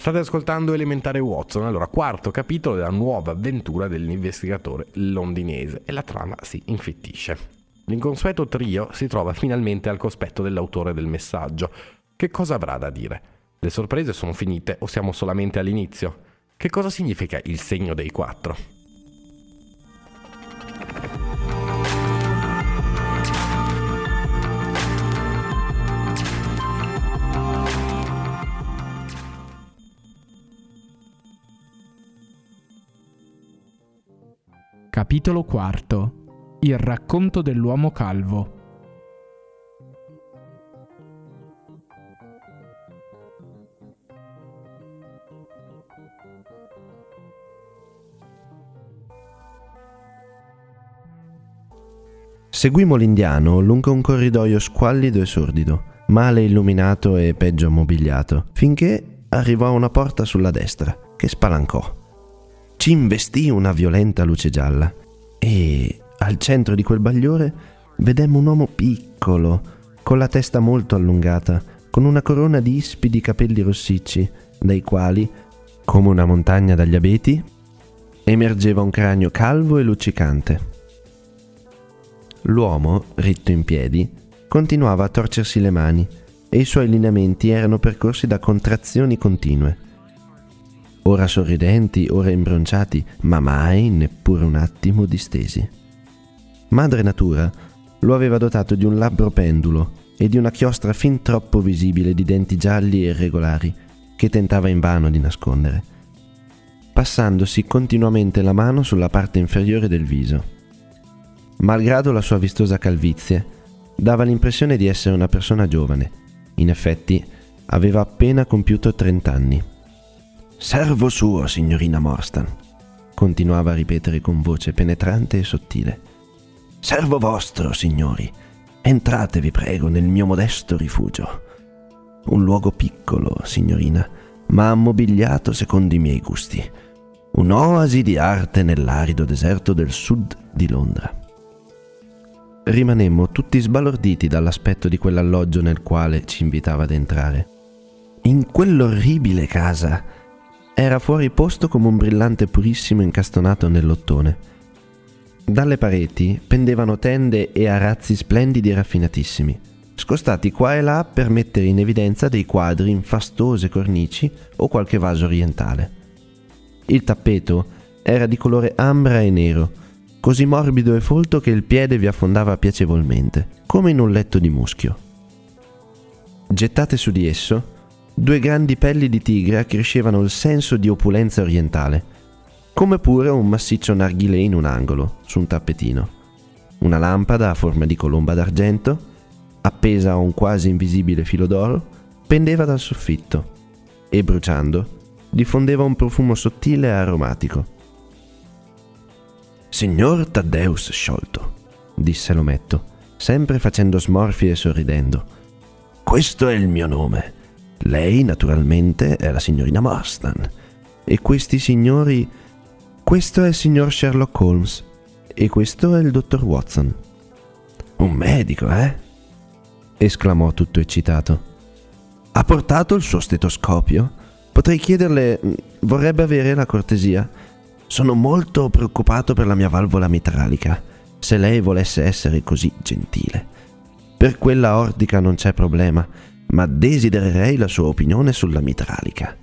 State ascoltando Elementare Watson, allora quarto capitolo della nuova avventura dell'investigatore londinese e la trama si infittisce. L'inconsueto trio si trova finalmente al cospetto dell'autore del messaggio. Che cosa avrà da dire? Le sorprese sono finite o siamo solamente all'inizio? Che cosa significa il segno dei quattro? Capitolo IV Il racconto dell'uomo calvo. Seguimmo l'indiano lungo un corridoio squallido e sordido, male illuminato e peggio mobiliato, finché arrivò a una porta sulla destra, che spalancò ci investì una violenta luce gialla e al centro di quel bagliore vedemmo un uomo piccolo, con la testa molto allungata, con una corona di ispidi capelli rossicci, dai quali, come una montagna dagli abeti, emergeva un cranio calvo e luccicante. L'uomo, ritto in piedi, continuava a torcersi le mani e i suoi lineamenti erano percorsi da contrazioni continue ora sorridenti, ora imbronciati, ma mai neppure un attimo distesi. Madre Natura lo aveva dotato di un labbro pendulo e di una chiostra fin troppo visibile di denti gialli e irregolari che tentava invano di nascondere, passandosi continuamente la mano sulla parte inferiore del viso. Malgrado la sua vistosa calvizie, dava l'impressione di essere una persona giovane. In effetti, aveva appena compiuto 30 anni. Servo suo, signorina Morstan, continuava a ripetere con voce penetrante e sottile. Servo vostro, signori. Entrate, vi prego, nel mio modesto rifugio. Un luogo piccolo, signorina, ma ammobiliato secondo i miei gusti. Un'oasi di arte nell'arido deserto del sud di Londra. Rimanemmo tutti sbalorditi dall'aspetto di quell'alloggio nel quale ci invitava ad entrare. In quell'orribile casa era fuori posto come un brillante purissimo incastonato nell'ottone. Dalle pareti pendevano tende e arazzi splendidi e raffinatissimi, scostati qua e là per mettere in evidenza dei quadri in fastose cornici o qualche vaso orientale. Il tappeto era di colore ambra e nero, così morbido e folto che il piede vi affondava piacevolmente, come in un letto di muschio. Gettate su di esso, due grandi pelli di tigre accrescevano il senso di opulenza orientale, come pure un massiccio narghilè in un angolo, su un tappetino. Una lampada a forma di colomba d'argento, appesa a un quasi invisibile filo d'oro, pendeva dal soffitto e bruciando diffondeva un profumo sottile e aromatico. Signor Taddeus sciolto, disse l'ometto, sempre facendo smorfie e sorridendo. Questo è il mio nome. Lei, naturalmente, è la signorina Marston. E questi signori... Questo è il signor Sherlock Holmes. E questo è il dottor Watson. Un medico, eh? esclamò tutto eccitato. Ha portato il suo stetoscopio? Potrei chiederle... vorrebbe avere la cortesia? Sono molto preoccupato per la mia valvola mitralica, se lei volesse essere così gentile. Per quella ordica non c'è problema ma desidererei la sua opinione sulla mitralica.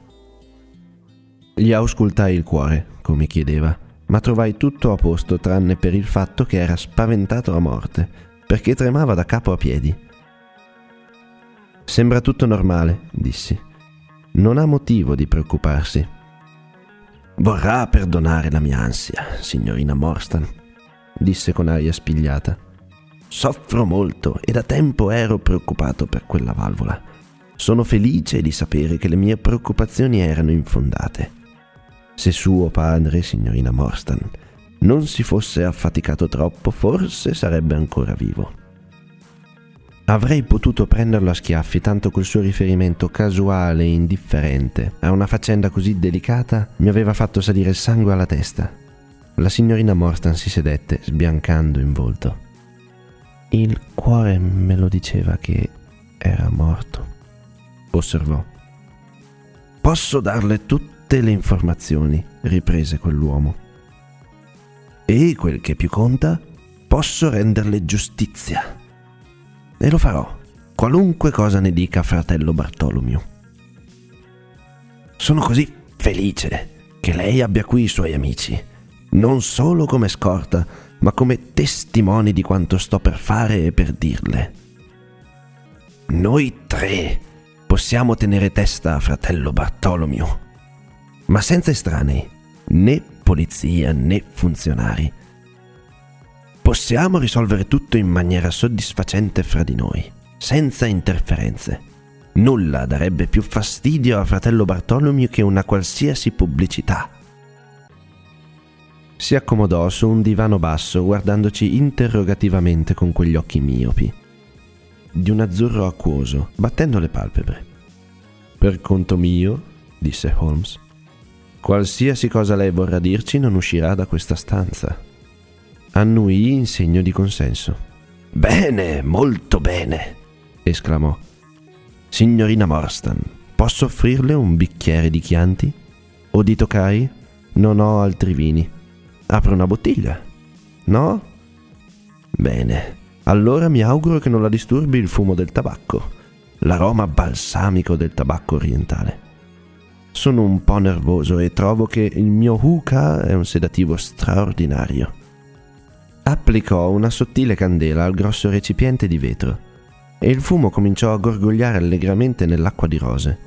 Gli auscultai il cuore, come chiedeva, ma trovai tutto a posto tranne per il fatto che era spaventato a morte, perché tremava da capo a piedi. Sembra tutto normale, dissi. Non ha motivo di preoccuparsi. Vorrà perdonare la mia ansia, signorina Morstan, disse con aria spigliata. Soffro molto e da tempo ero preoccupato per quella valvola. Sono felice di sapere che le mie preoccupazioni erano infondate. Se suo padre, signorina Morstan, non si fosse affaticato troppo, forse sarebbe ancora vivo. Avrei potuto prenderlo a schiaffi, tanto quel suo riferimento casuale e indifferente a una faccenda così delicata mi aveva fatto salire il sangue alla testa. La signorina Morstan si sedette, sbiancando in volto. Il cuore me lo diceva che era morto, osservò. Posso darle tutte le informazioni, riprese quell'uomo. E quel che più conta, posso renderle giustizia. E lo farò, qualunque cosa ne dica fratello Bartolomeo. Sono così felice che lei abbia qui i suoi amici, non solo come scorta, ma come testimoni di quanto sto per fare e per dirle. Noi tre possiamo tenere testa a fratello Bartolomeo, ma senza estranei, né polizia né funzionari. Possiamo risolvere tutto in maniera soddisfacente fra di noi, senza interferenze. Nulla darebbe più fastidio a fratello Bartolomeo che una qualsiasi pubblicità. Si accomodò su un divano basso guardandoci interrogativamente con quegli occhi miopi, di un azzurro acquoso, battendo le palpebre. Per conto mio, disse Holmes, qualsiasi cosa lei vorrà dirci non uscirà da questa stanza. Annui in segno di consenso. Bene, molto bene, esclamò. Signorina Morstan, posso offrirle un bicchiere di Chianti? O di Tokai? Non ho altri vini. Apro una bottiglia? No? Bene, allora mi auguro che non la disturbi il fumo del tabacco, l'aroma balsamico del tabacco orientale. Sono un po' nervoso e trovo che il mio hookah è un sedativo straordinario. Applicò una sottile candela al grosso recipiente di vetro e il fumo cominciò a gorgogliare allegramente nell'acqua di rose.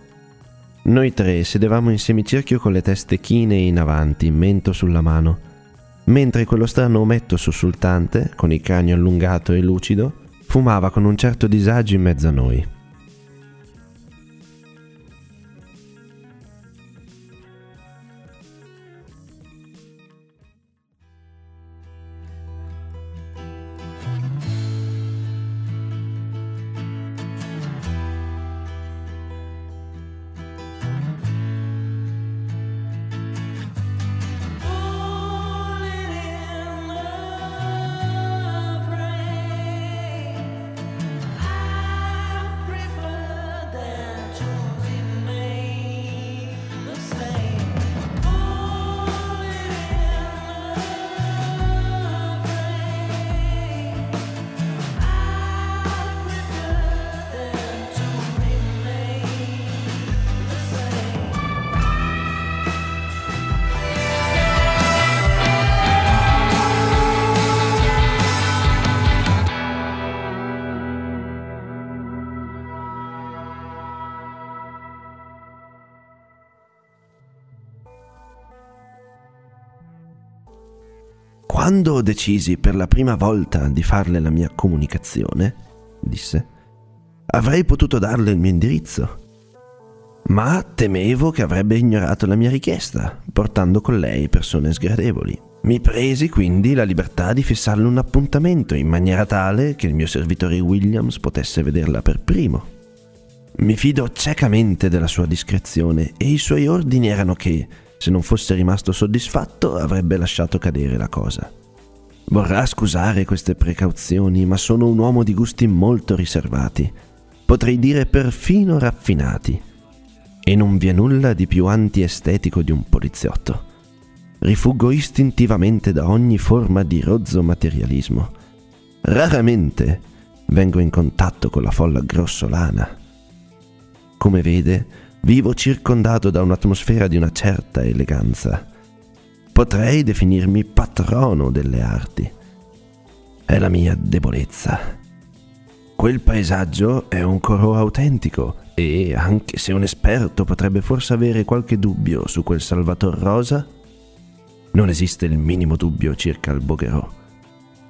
Noi tre sedevamo in semicerchio con le teste chine in avanti, mento sulla mano, mentre quello strano ometto sussultante, con il cranio allungato e lucido, fumava con un certo disagio in mezzo a noi. Quando decisi per la prima volta di farle la mia comunicazione, disse, avrei potuto darle il mio indirizzo. Ma temevo che avrebbe ignorato la mia richiesta, portando con lei persone sgradevoli. Mi presi quindi la libertà di fissarle un appuntamento in maniera tale che il mio servitore Williams potesse vederla per primo. Mi fido ciecamente della sua discrezione e i suoi ordini erano che, se non fosse rimasto soddisfatto, avrebbe lasciato cadere la cosa. Vorrà scusare queste precauzioni, ma sono un uomo di gusti molto riservati, potrei dire perfino raffinati, e non vi è nulla di più antiestetico di un poliziotto. Rifuggo istintivamente da ogni forma di rozzo materialismo. Raramente vengo in contatto con la folla grossolana. Come vede, vivo circondato da un'atmosfera di una certa eleganza Potrei definirmi patrono delle arti. È la mia debolezza. Quel paesaggio è un coro autentico e, anche se un esperto potrebbe forse avere qualche dubbio su quel Salvator Rosa, non esiste il minimo dubbio circa il Bouguereau.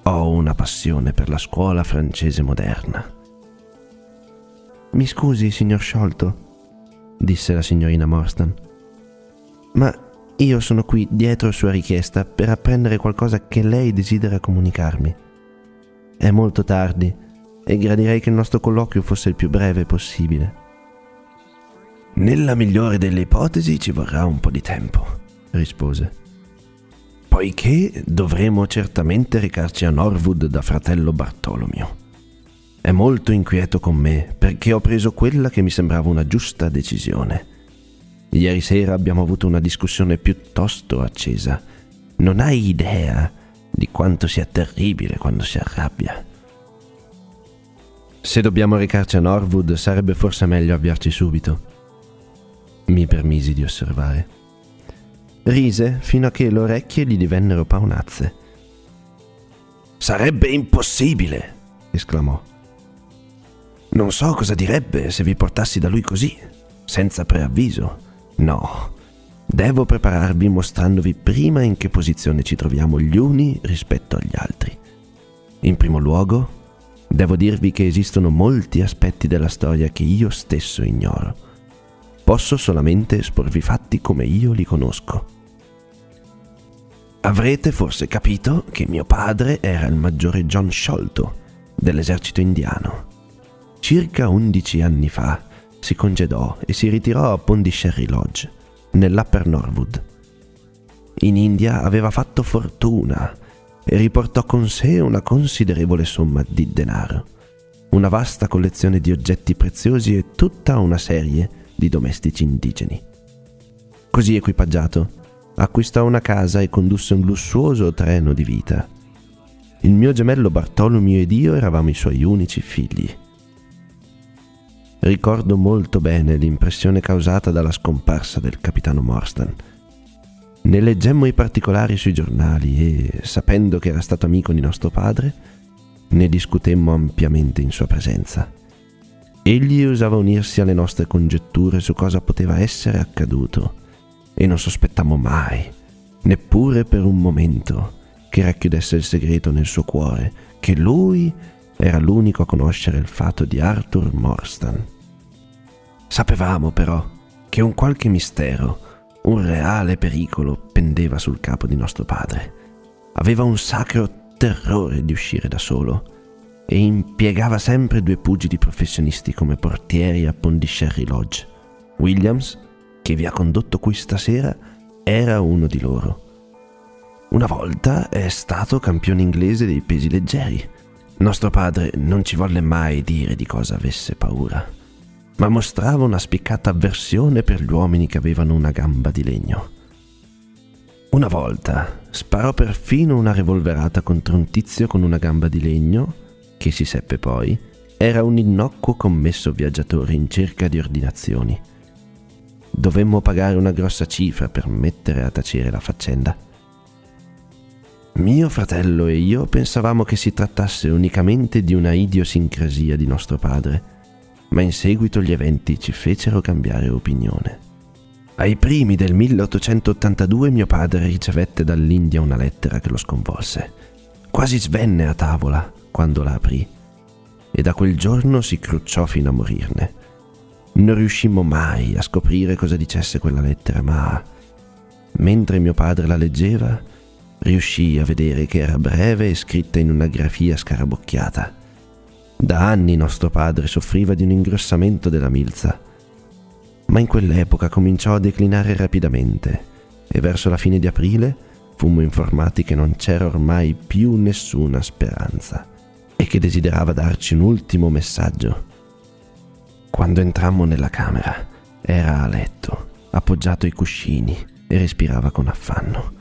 Ho una passione per la scuola francese moderna. Mi scusi, signor Sciolto, disse la signorina Morstan, ma io sono qui dietro sua richiesta per apprendere qualcosa che lei desidera comunicarmi. È molto tardi e gradirei che il nostro colloquio fosse il più breve possibile. Nella migliore delle ipotesi ci vorrà un po' di tempo, rispose. Poiché dovremo certamente recarci a Norwood da fratello Bartolomeo. È molto inquieto con me perché ho preso quella che mi sembrava una giusta decisione Ieri sera abbiamo avuto una discussione piuttosto accesa. Non hai idea di quanto sia terribile quando si arrabbia. Se dobbiamo recarci a Norwood sarebbe forse meglio avviarci subito. Mi permisi di osservare. Rise fino a che le orecchie gli divennero paonazze. Sarebbe impossibile! esclamò. Non so cosa direbbe se vi portassi da lui così, senza preavviso. No, devo prepararvi mostrandovi prima in che posizione ci troviamo gli uni rispetto agli altri. In primo luogo, devo dirvi che esistono molti aspetti della storia che io stesso ignoro. Posso solamente esporvi fatti come io li conosco. Avrete forse capito che mio padre era il maggiore John Sholto dell'esercito indiano. Circa undici anni fa si congedò e si ritirò a Pondisherry Lodge, nell'Upper Norwood. In India aveva fatto fortuna e riportò con sé una considerevole somma di denaro, una vasta collezione di oggetti preziosi e tutta una serie di domestici indigeni. Così equipaggiato, acquistò una casa e condusse un lussuoso treno di vita. Il mio gemello Bartolomeo ed io eravamo i suoi unici figli. Ricordo molto bene l'impressione causata dalla scomparsa del capitano Morstan. Ne leggemmo i particolari sui giornali e, sapendo che era stato amico di nostro padre, ne discutemmo ampiamente in sua presenza. Egli usava unirsi alle nostre congetture su cosa poteva essere accaduto e non sospettammo mai, neppure per un momento, che racchiudesse il segreto nel suo cuore, che lui era l'unico a conoscere il fatto di Arthur Morstan. Sapevamo però che un qualche mistero, un reale pericolo pendeva sul capo di nostro padre. Aveva un sacro terrore di uscire da solo e impiegava sempre due pugili professionisti come portieri a Pondisherry Lodge. Williams, che vi ha condotto qui stasera, era uno di loro. Una volta è stato campione inglese dei pesi leggeri. Nostro padre non ci volle mai dire di cosa avesse paura, ma mostrava una spiccata avversione per gli uomini che avevano una gamba di legno. Una volta sparò perfino una revolverata contro un tizio con una gamba di legno, che si seppe poi era un innocuo commesso viaggiatore in cerca di ordinazioni. Dovemmo pagare una grossa cifra per mettere a tacere la faccenda. Mio fratello e io pensavamo che si trattasse unicamente di una idiosincrasia di nostro padre, ma in seguito gli eventi ci fecero cambiare opinione. Ai primi del 1882 mio padre ricevette dall'India una lettera che lo sconvolse. Quasi svenne a tavola quando la aprì e da quel giorno si crucciò fino a morirne. Non riuscimmo mai a scoprire cosa dicesse quella lettera, ma mentre mio padre la leggeva, riuscì a vedere che era breve e scritta in una grafia scarabocchiata. Da anni nostro padre soffriva di un ingrossamento della milza, ma in quell'epoca cominciò a declinare rapidamente e verso la fine di aprile fummo informati che non c'era ormai più nessuna speranza e che desiderava darci un ultimo messaggio. Quando entrammo nella camera era a letto, appoggiato ai cuscini e respirava con affanno.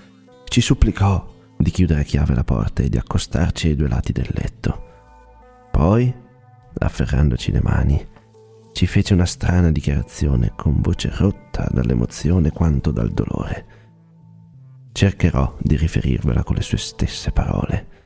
Ci supplicò di chiudere a chiave la porta e di accostarci ai due lati del letto. Poi, afferrandoci le mani, ci fece una strana dichiarazione con voce rotta dall'emozione quanto dal dolore. Cercherò di riferirvela con le sue stesse parole.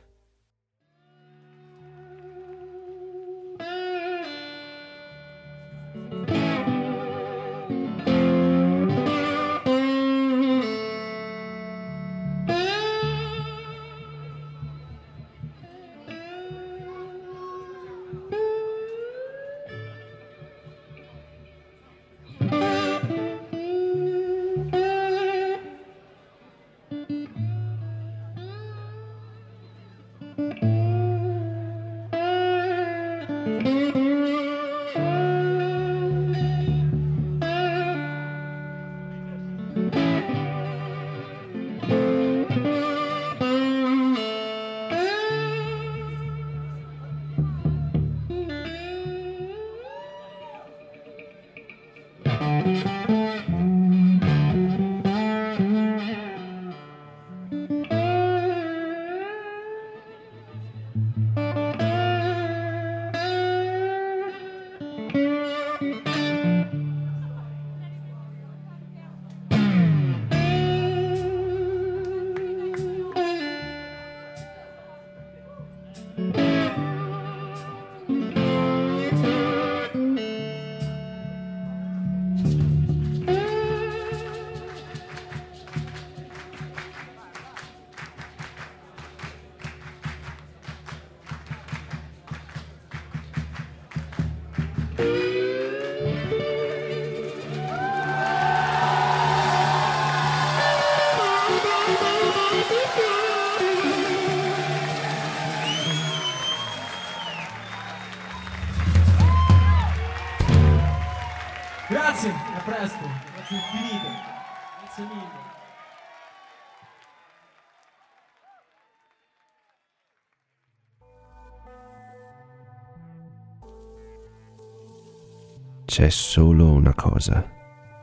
C'è solo una cosa,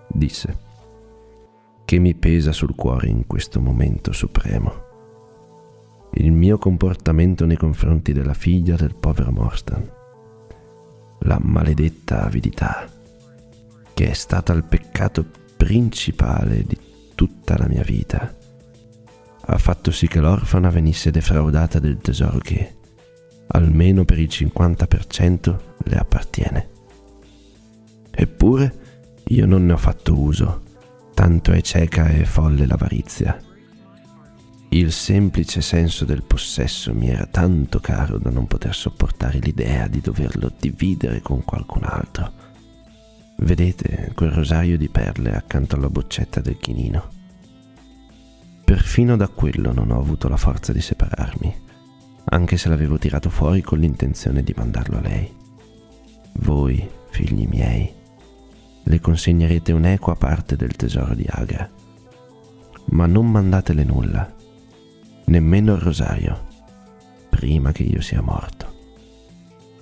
disse, che mi pesa sul cuore in questo momento supremo. Il mio comportamento nei confronti della figlia del povero Morstan. La maledetta avidità, che è stata il peccato principale di tutta la mia vita, ha fatto sì che l'orfana venisse defraudata del tesoro che, almeno per il 50%, le appartiene. Eppure io non ne ho fatto uso, tanto è cieca e folle l'avarizia. Il semplice senso del possesso mi era tanto caro da non poter sopportare l'idea di doverlo dividere con qualcun altro. Vedete quel rosario di perle accanto alla boccetta del chinino? Perfino da quello non ho avuto la forza di separarmi, anche se l'avevo tirato fuori con l'intenzione di mandarlo a lei. Voi, figli miei, le consegnerete un'equa parte del tesoro di Agra. Ma non mandatele nulla, nemmeno il rosario, prima che io sia morto.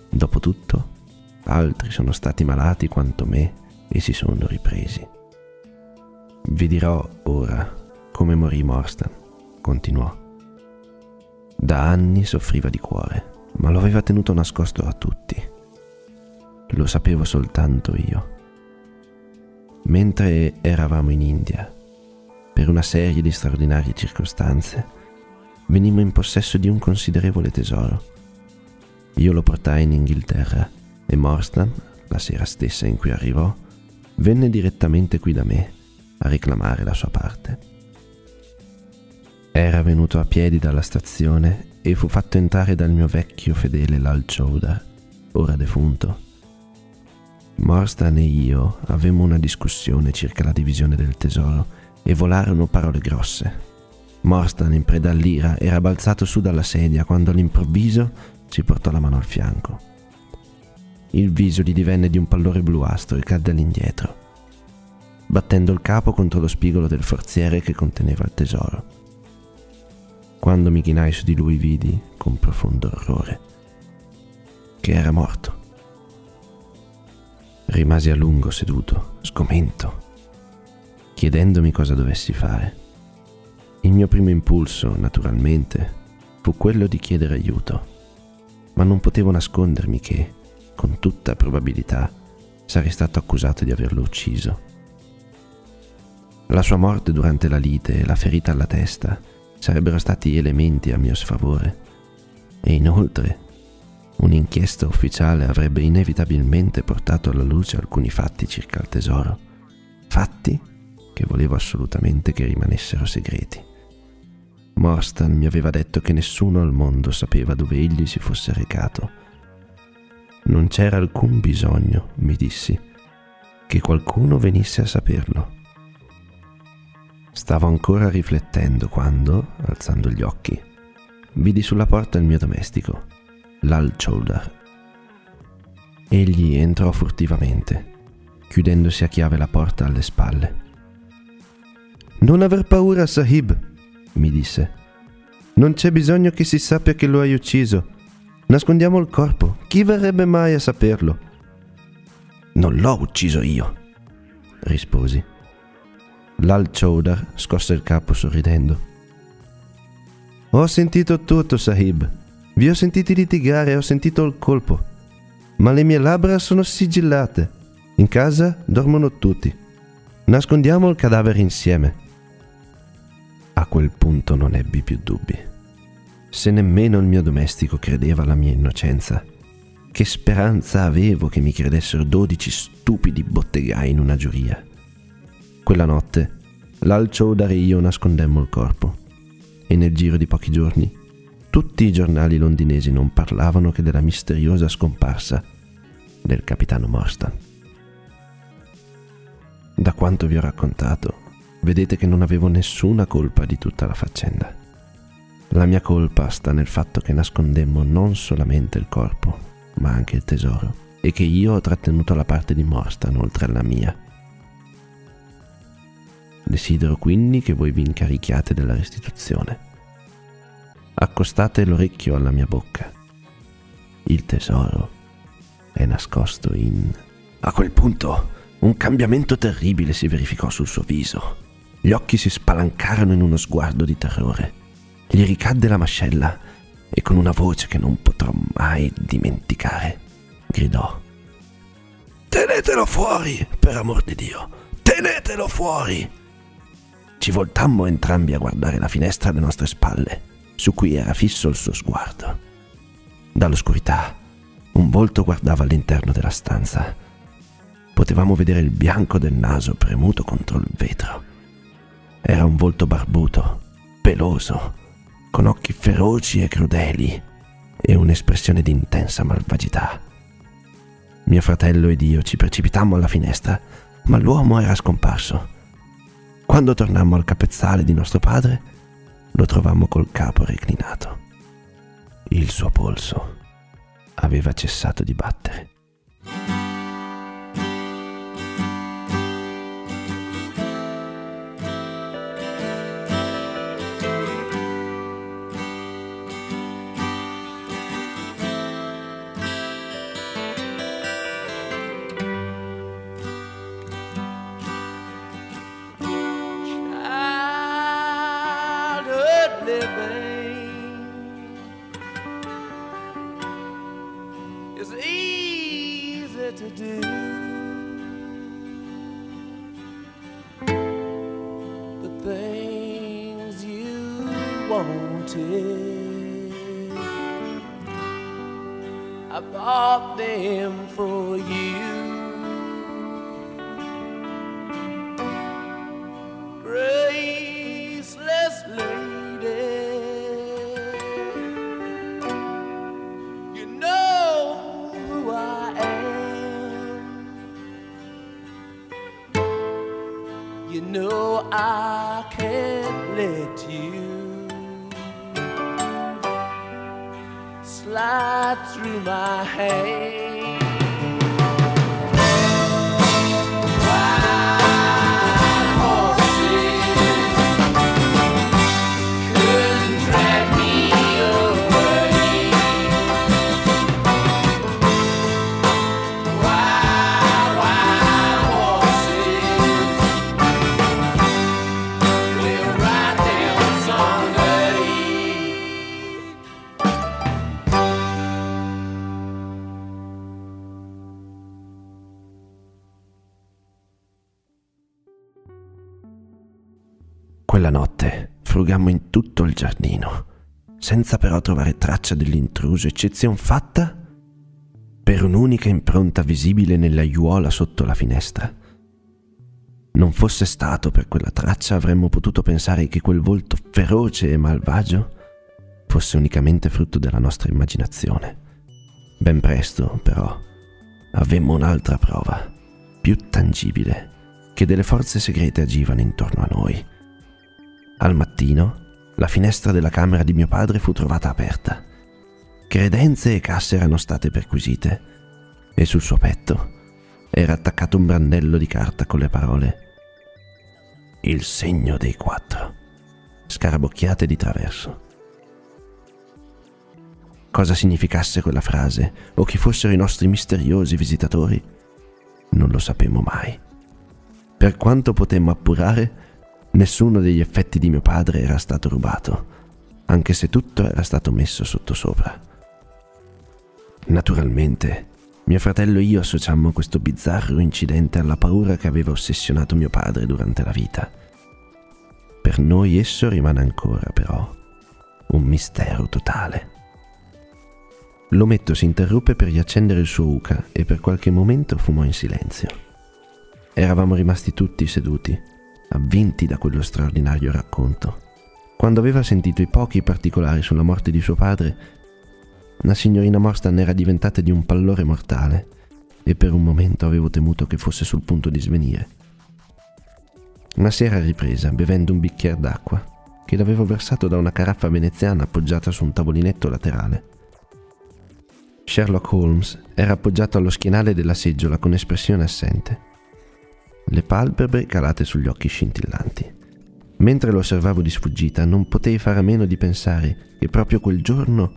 Dopotutto, altri sono stati malati quanto me e si sono ripresi. Vi dirò ora come morì Morstan, continuò. Da anni soffriva di cuore, ma lo aveva tenuto nascosto a tutti. Lo sapevo soltanto io mentre eravamo in India, per una serie di straordinarie circostanze, venimmo in possesso di un considerevole tesoro. Io lo portai in Inghilterra e Morstan, la sera stessa in cui arrivò, venne direttamente qui da me a reclamare la sua parte. Era venuto a piedi dalla stazione e fu fatto entrare dal mio vecchio fedele Lal Chowdar, ora defunto, Morstan e io avemmo una discussione circa la divisione del tesoro e volarono parole grosse. Morstan, in preda all'ira, era balzato su dalla sedia quando all'improvviso ci portò la mano al fianco. Il viso gli divenne di un pallore bluastro e cadde all'indietro, battendo il capo contro lo spigolo del forziere che conteneva il tesoro. Quando mi chinai su di lui vidi, con profondo orrore, che era morto. Rimasi a lungo seduto, sgomento, chiedendomi cosa dovessi fare. Il mio primo impulso, naturalmente, fu quello di chiedere aiuto, ma non potevo nascondermi che, con tutta probabilità, sarei stato accusato di averlo ucciso. La sua morte durante la lite e la ferita alla testa sarebbero stati elementi a mio sfavore e inoltre Un'inchiesta ufficiale avrebbe inevitabilmente portato alla luce alcuni fatti circa il tesoro, fatti che volevo assolutamente che rimanessero segreti. Morstan mi aveva detto che nessuno al mondo sapeva dove egli si fosse recato. Non c'era alcun bisogno, mi dissi, che qualcuno venisse a saperlo. Stavo ancora riflettendo quando, alzando gli occhi, vidi sulla porta il mio domestico l'Al Shoulder. Egli entrò furtivamente, chiudendosi a chiave la porta alle spalle. Non aver paura, Sahib, mi disse. Non c'è bisogno che si sappia che lo hai ucciso. Nascondiamo il corpo. Chi verrebbe mai a saperlo? Non l'ho ucciso io, risposi. L'Al Chowdar scosse il capo sorridendo. Ho sentito tutto, Sahib, vi ho sentiti litigare e ho sentito il colpo, ma le mie labbra sono sigillate. In casa dormono tutti. Nascondiamo il cadavere insieme. A quel punto non ebbi più dubbi. Se nemmeno il mio domestico credeva alla mia innocenza, che speranza avevo che mi credessero dodici stupidi bottegai in una giuria? Quella notte l'Alcio da Rio nascondemmo il corpo e nel giro di pochi giorni tutti i giornali londinesi non parlavano che della misteriosa scomparsa del capitano Morstan. Da quanto vi ho raccontato, vedete che non avevo nessuna colpa di tutta la faccenda. La mia colpa sta nel fatto che nascondemmo non solamente il corpo, ma anche il tesoro, e che io ho trattenuto la parte di Morstan oltre alla mia. Desidero quindi che voi vi incarichiate della restituzione. Accostate l'orecchio alla mia bocca. Il tesoro è nascosto in... A quel punto un cambiamento terribile si verificò sul suo viso. Gli occhi si spalancarono in uno sguardo di terrore. Gli ricadde la mascella e con una voce che non potrò mai dimenticare, gridò. Tenetelo fuori, per amor di Dio! Tenetelo fuori! Ci voltammo entrambi a guardare la finestra alle nostre spalle, su cui era fisso il suo sguardo. Dall'oscurità un volto guardava all'interno della stanza. Potevamo vedere il bianco del naso premuto contro il vetro. Era un volto barbuto, peloso, con occhi feroci e crudeli e un'espressione di intensa malvagità. Mio fratello ed io ci precipitammo alla finestra, ma l'uomo era scomparso. Quando tornammo al capezzale di nostro padre, lo trovammo col capo reclinato. Il suo polso aveva cessato di battere. I can't let you slide through my hands. Frugammo in tutto il giardino, senza però trovare traccia dell'intruso, eccezion fatta per un'unica impronta visibile nell'aiuola sotto la finestra. Non fosse stato per quella traccia avremmo potuto pensare che quel volto feroce e malvagio fosse unicamente frutto della nostra immaginazione. Ben presto, però, avemmo un'altra prova, più tangibile, che delle forze segrete agivano intorno a noi. Al mattino, la finestra della camera di mio padre fu trovata aperta. Credenze e casse erano state perquisite e sul suo petto era attaccato un brandello di carta con le parole Il segno dei quattro, scarabocchiate di traverso. Cosa significasse quella frase o chi fossero i nostri misteriosi visitatori, non lo sapemmo mai. Per quanto potemmo appurare, nessuno degli effetti di mio padre era stato rubato, anche se tutto era stato messo sottosopra. Naturalmente, mio fratello e io associammo questo bizzarro incidente alla paura che aveva ossessionato mio padre durante la vita. Per noi esso rimane ancora, però, Un mistero totale. L'ometto si interruppe per riaccendere il suo uca e per qualche momento fumò in silenzio. Eravamo rimasti tutti seduti, avvinti da quello straordinario racconto. Quando aveva sentito i pochi particolari sulla morte di suo padre, la signorina Morstan era diventata di un pallore mortale e per un momento avevo temuto che fosse sul punto di svenire. Ma si era ripresa bevendo un bicchiere d'acqua che l'avevo versato da una caraffa veneziana appoggiata su un tavolinetto laterale. Sherlock Holmes era appoggiato allo schienale della seggiola con espressione assente, le palpebre calate sugli occhi scintillanti. Mentre lo osservavo di sfuggita non potei fare a meno di pensare che proprio quel giorno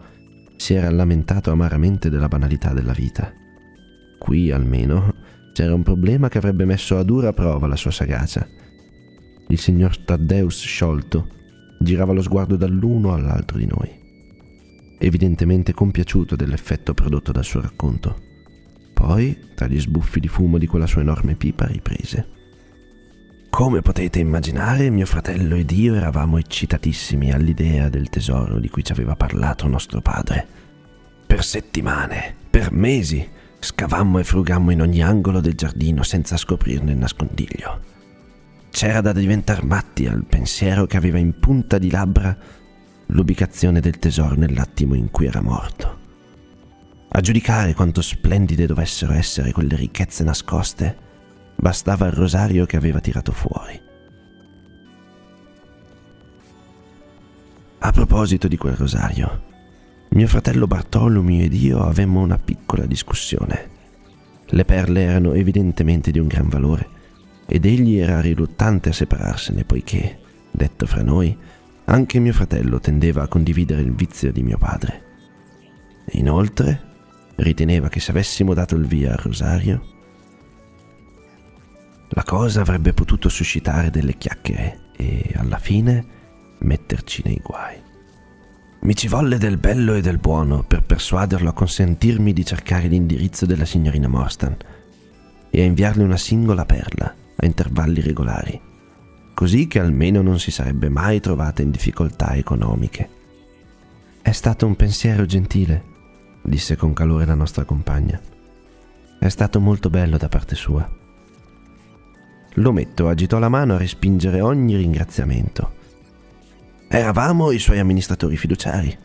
si era lamentato amaramente della banalità della vita. Qui almeno c'era un problema che avrebbe messo a dura prova la sua sagacia. Il signor Taddeus sciolto girava lo sguardo dall'uno all'altro di noi, evidentemente compiaciuto dell'effetto prodotto dal suo racconto. Poi, tra gli sbuffi di fumo di quella sua enorme pipa, riprese. Come potete immaginare, mio fratello ed io eravamo eccitatissimi all'idea del tesoro di cui ci aveva parlato nostro padre. Per settimane, per mesi, scavammo e frugammo in ogni angolo del giardino senza scoprirne il nascondiglio. C'era da diventar matti al pensiero che aveva in punta di labbra l'ubicazione del tesoro nell'attimo in cui era morto. A giudicare quanto splendide dovessero essere quelle ricchezze nascoste, bastava il rosario che aveva tirato fuori. A proposito di quel rosario, mio fratello Bartolomeo ed io avemmo una piccola discussione. Le perle erano evidentemente di un gran valore ed egli era riluttante a separarsene poiché, detto fra noi, anche mio fratello tendeva a condividere il vizio di mio padre. Inoltre, riteneva che se avessimo dato il via al rosario, la cosa avrebbe potuto suscitare delle chiacchiere e alla fine metterci nei guai. Mi ci volle del bello e del buono per persuaderlo a consentirmi di cercare l'indirizzo della signorina Morstan e a inviarle una singola perla a intervalli regolari, così che almeno non si sarebbe mai trovata in difficoltà economiche. È stato un pensiero gentile, disse con calore la nostra compagna. È stato molto bello da parte sua. L'ometto agitò la mano a respingere ogni ringraziamento. Eravamo i suoi amministratori fiduciari,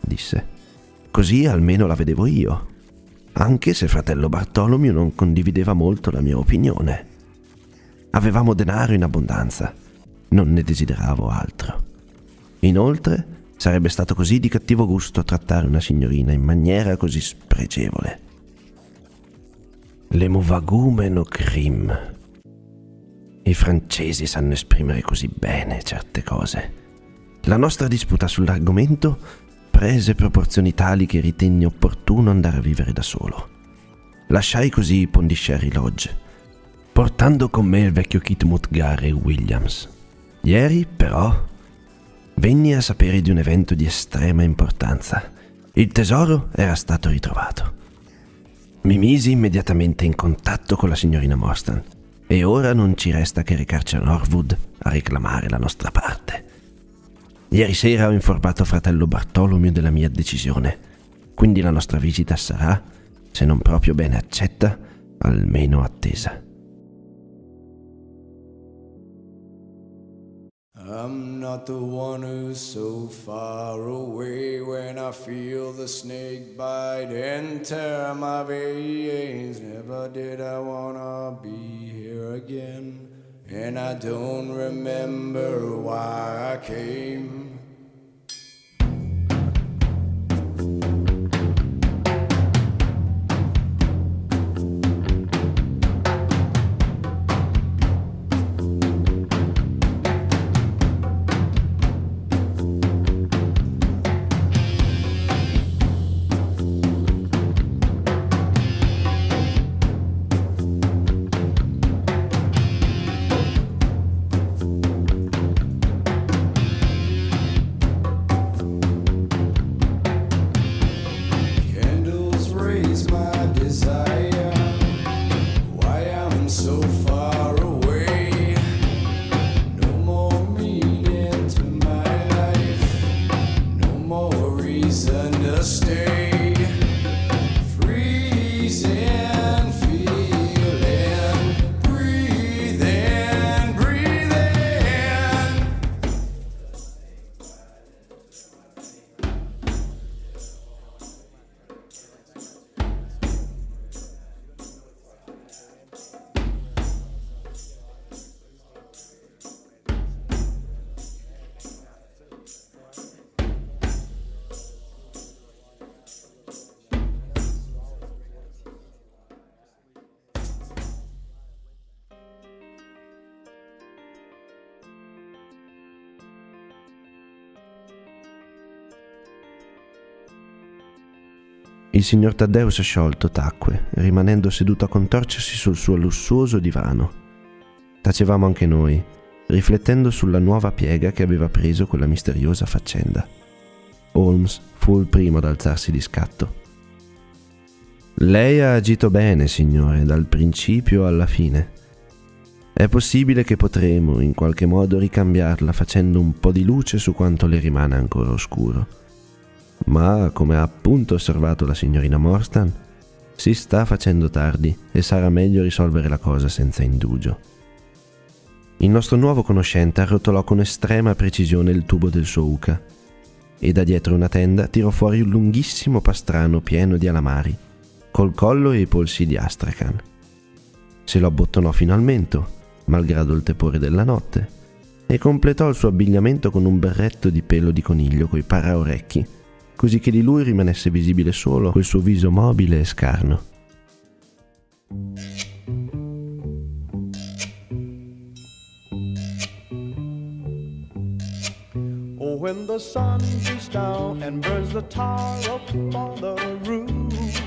disse. Così almeno la vedevo io, anche se fratello Bartolomeo non condivideva molto la mia opinione. Avevamo denaro in abbondanza, non ne desideravo altro. Inoltre, sarebbe stato così di cattivo gusto trattare una signorina in maniera così spregevole. Le movagume no crim. I francesi sanno esprimere così bene certe cose. La nostra disputa sull'argomento prese proporzioni tali che ritenni opportuno andare a vivere da solo. Lasciai così Pondisherry Lodge portando con me il vecchio Kitmut Gary Williams. Ieri, però, venni a sapere di un evento di estrema importanza. Il tesoro era stato ritrovato. Mi misi immediatamente in contatto con la signorina Morstan e ora non ci resta che recarci a Norwood a reclamare la nostra parte. Ieri sera ho informato fratello Bartolomeo della mia decisione, quindi la nostra visita sarà, se non proprio bene accetta, almeno attesa. Not the one who's so far away when I feel the snake bite and tear my veins. Never did I wanna be here again, and I don't remember why I came. Il signor Taddeus sciolto tacque, rimanendo seduto a contorcersi sul suo lussuoso divano. Tacevamo anche noi, riflettendo sulla nuova piega che aveva preso quella misteriosa faccenda. Holmes fu il primo ad alzarsi di scatto. Lei ha agito bene, signore, dal principio alla fine. È possibile che potremo in qualche modo ricambiarla facendo un po' di luce su quanto le rimane ancora oscuro. Ma, come ha appunto osservato la signorina Morstan, si sta facendo tardi e sarà meglio risolvere la cosa senza indugio. Il nostro nuovo conoscente arrotolò con estrema precisione il tubo del suo uca e da dietro una tenda tirò fuori un lunghissimo pastrano pieno di alamari, col collo e i polsi di Astrakhan. Se lo abbottonò fino al mento, malgrado il tepore della notte, e completò il suo abbigliamento con un berretto di pelo di coniglio coi paraorecchi, così che di lui rimanesse visibile solo quel suo viso mobile e scarno. Oh, when the sun beats down and burns the tar up on the roof,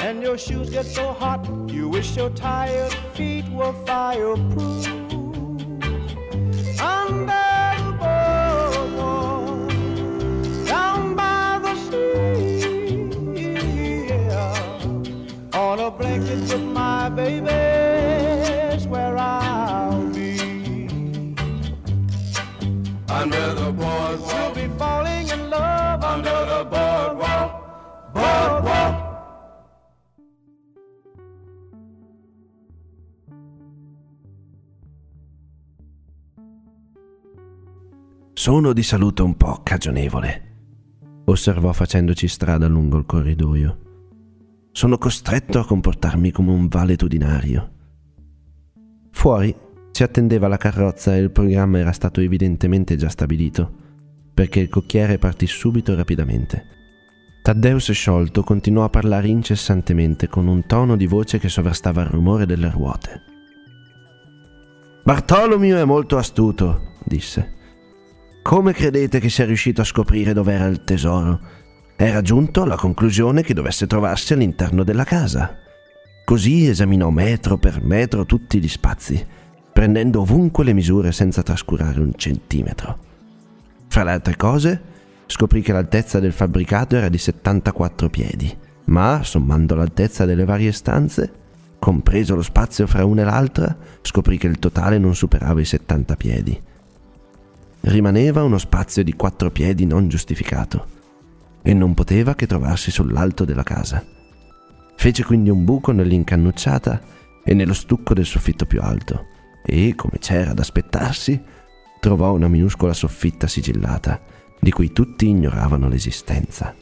and your shoes get so hot, you wish your tired feet were fireproof. Under Sono di salute un po' cagionevole, osservò facendoci strada lungo il corridoio. Sono costretto a comportarmi come un valetudinario. Fuori ci attendeva la carrozza e il programma era stato evidentemente già stabilito, perché il cocchiere partì subito rapidamente. Taddeus sciolto continuò a parlare incessantemente con un tono di voce che sovrastava il rumore delle ruote. Bartolomeo è molto astuto, disse. Come credete che sia riuscito a scoprire dov'era il tesoro? Era giunto alla conclusione che dovesse trovarsi all'interno della casa. Così esaminò metro per metro tutti gli spazi, prendendo ovunque le misure senza trascurare un centimetro. Fra le altre cose, scoprì che l'altezza del fabbricato era di 74 piedi, ma sommando l'altezza delle varie stanze, compreso lo spazio fra una e l'altra, scoprì che il totale non superava i 70 piedi. Rimaneva uno spazio di 4 piedi non giustificato e non poteva che trovarsi sull'alto della casa. Fece quindi un buco nell'incannucciata e nello stucco del soffitto più alto e, come c'era ad aspettarsi, trovò una minuscola soffitta sigillata di cui tutti ignoravano l'esistenza.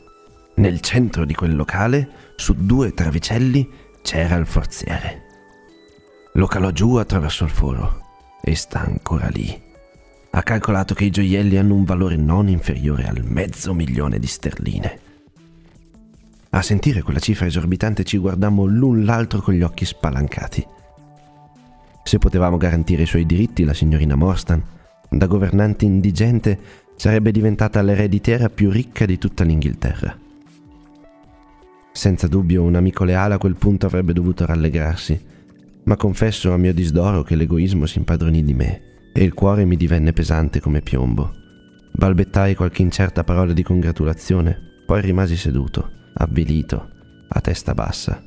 Nel centro di quel locale, su due travicelli, c'era il forziere. Lo calò giù attraverso il foro e sta ancora lì. Ha calcolato che i gioielli hanno un valore non inferiore al mezzo milione di sterline. A sentire quella cifra esorbitante ci guardammo l'un l'altro con gli occhi spalancati. Se potevamo garantire i suoi diritti, la signorina Morstan, da governante indigente, sarebbe diventata l'ereditiera più ricca di tutta l'Inghilterra. Senza dubbio un amico leale a quel punto avrebbe dovuto rallegrarsi, ma confesso a mio disdoro che l'egoismo si impadronì di me e il cuore mi divenne pesante come piombo. Balbettai qualche incerta parola di congratulazione, poi rimasi seduto, avvilito, a testa bassa,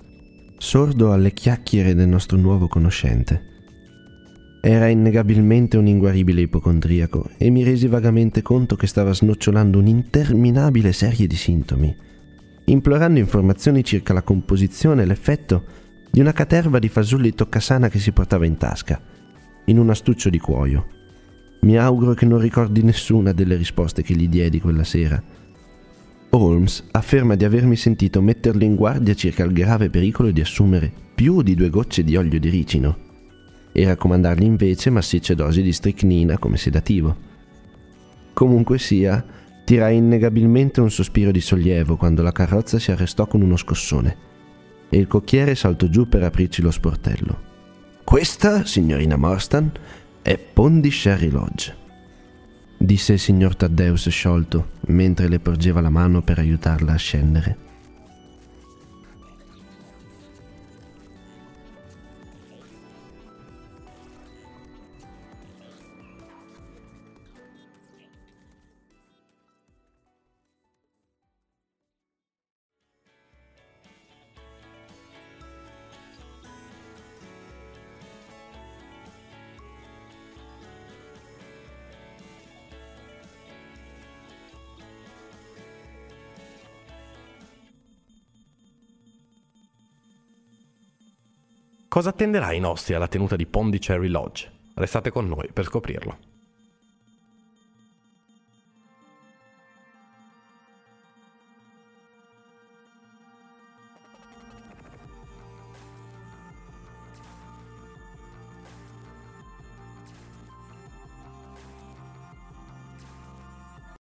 sordo alle chiacchiere del nostro nuovo conoscente. Era innegabilmente un inguaribile ipocondriaco e mi resi vagamente conto che stava snocciolando un'interminabile serie di sintomi, implorando informazioni circa la composizione e l'effetto di una caterva di fasulli toccasana che si portava in tasca, in un astuccio di cuoio. Mi auguro che non ricordi nessuna delle risposte che gli diedi quella sera. Holmes afferma di avermi sentito metterlo in guardia circa il grave pericolo di assumere più di due gocce di olio di ricino e raccomandargli invece massicce dosi di stricnina come sedativo. Comunque sia, tirai innegabilmente un sospiro di sollievo quando la carrozza si arrestò con uno scossone e il cocchiere saltò giù per aprirci lo sportello. Questa, signorina Morstan, è Pondisherry Lodge, disse il signor Taddeus sciolto mentre le porgeva la mano per aiutarla a scendere. Cosa attenderà i nostri alla tenuta di Pondicherry Lodge? Restate con noi per scoprirlo.